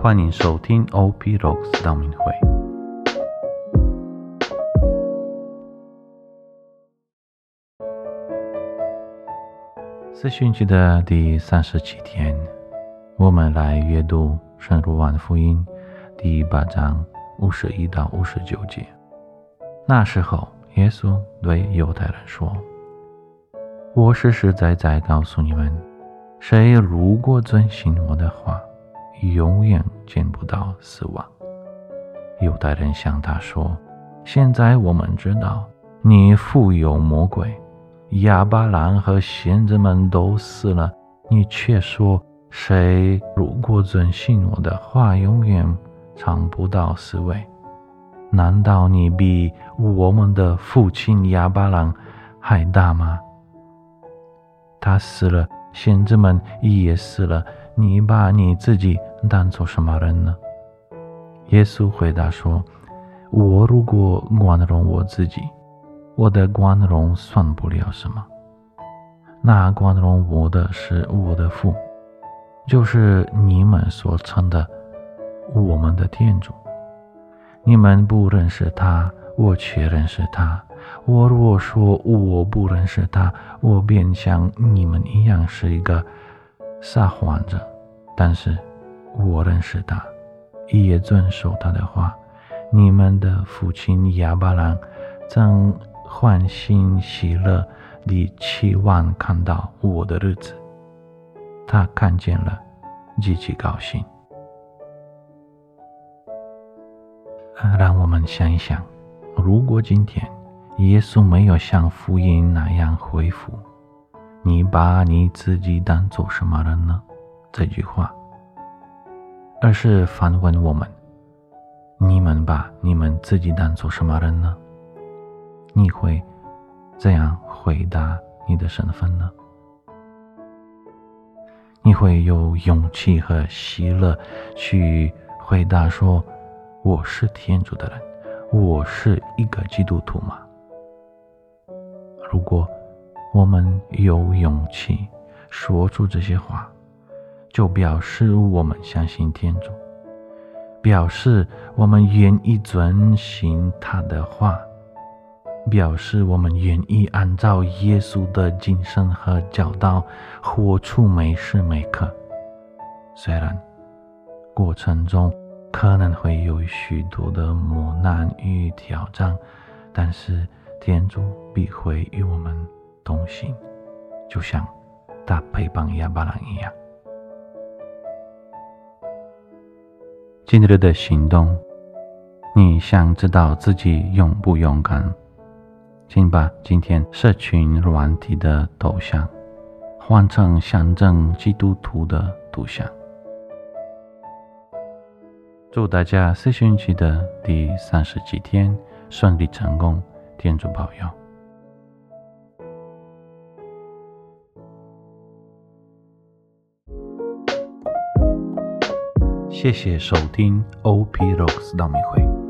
欢迎收听 OP Rocks 道明会。四旬期的第三十七天，我们来阅读《圣路万福音》第八章五十一到五十九节。那时候，耶稣对犹太人说：“我实实在在告诉你们，谁如果遵行我的话，永远见不到死亡。”犹太人向他说：“现在我们知道你富有魔鬼。”亚巴兰和仙子们都死了，你却说谁如果遵信我的话，永远尝不到滋味？难道你比我们的父亲亚巴兰还大吗？他死了，仙子们也死了，你把你自己当做什么人呢？耶稣回答说：“我如果光荣我自己。”我的光荣算不了什么，那光荣我的是我的父，就是你们所称的我们的天主。你们不认识他，我却认识他。我若说我不认识他，我便像你们一样是一个撒谎者。但是我认识他，也遵守他的话。你们的父亲亚巴兰曾。欢欣喜乐地期望看到我的日子，他看见了，极其高兴。让我们想一想，如果今天耶稣没有像福音那样回复，你把你自己当做什么人呢？这句话，而是反问我们：你们把你们自己当做什么人呢？你会怎样回答你的身份呢？你会有勇气和喜乐去回答说：“我是天主的人，我是一个基督徒吗？”如果我们有勇气说出这些话，就表示我们相信天主，表示我们愿意遵行他的话。表示我们愿意按照耶稣的精神和教导活出每时每刻。虽然过程中可能会有许多的磨难与挑战，但是天主必会与我们东西，就像他陪伴亚伯兰一样。今日的行动，你想知道自己勇不勇敢？请把今天社群软体的头像换成象征基督徒的图像。祝大家四旬期的第三十几天顺利成功，天主保佑。谢谢收听 OP Rocks 道明会。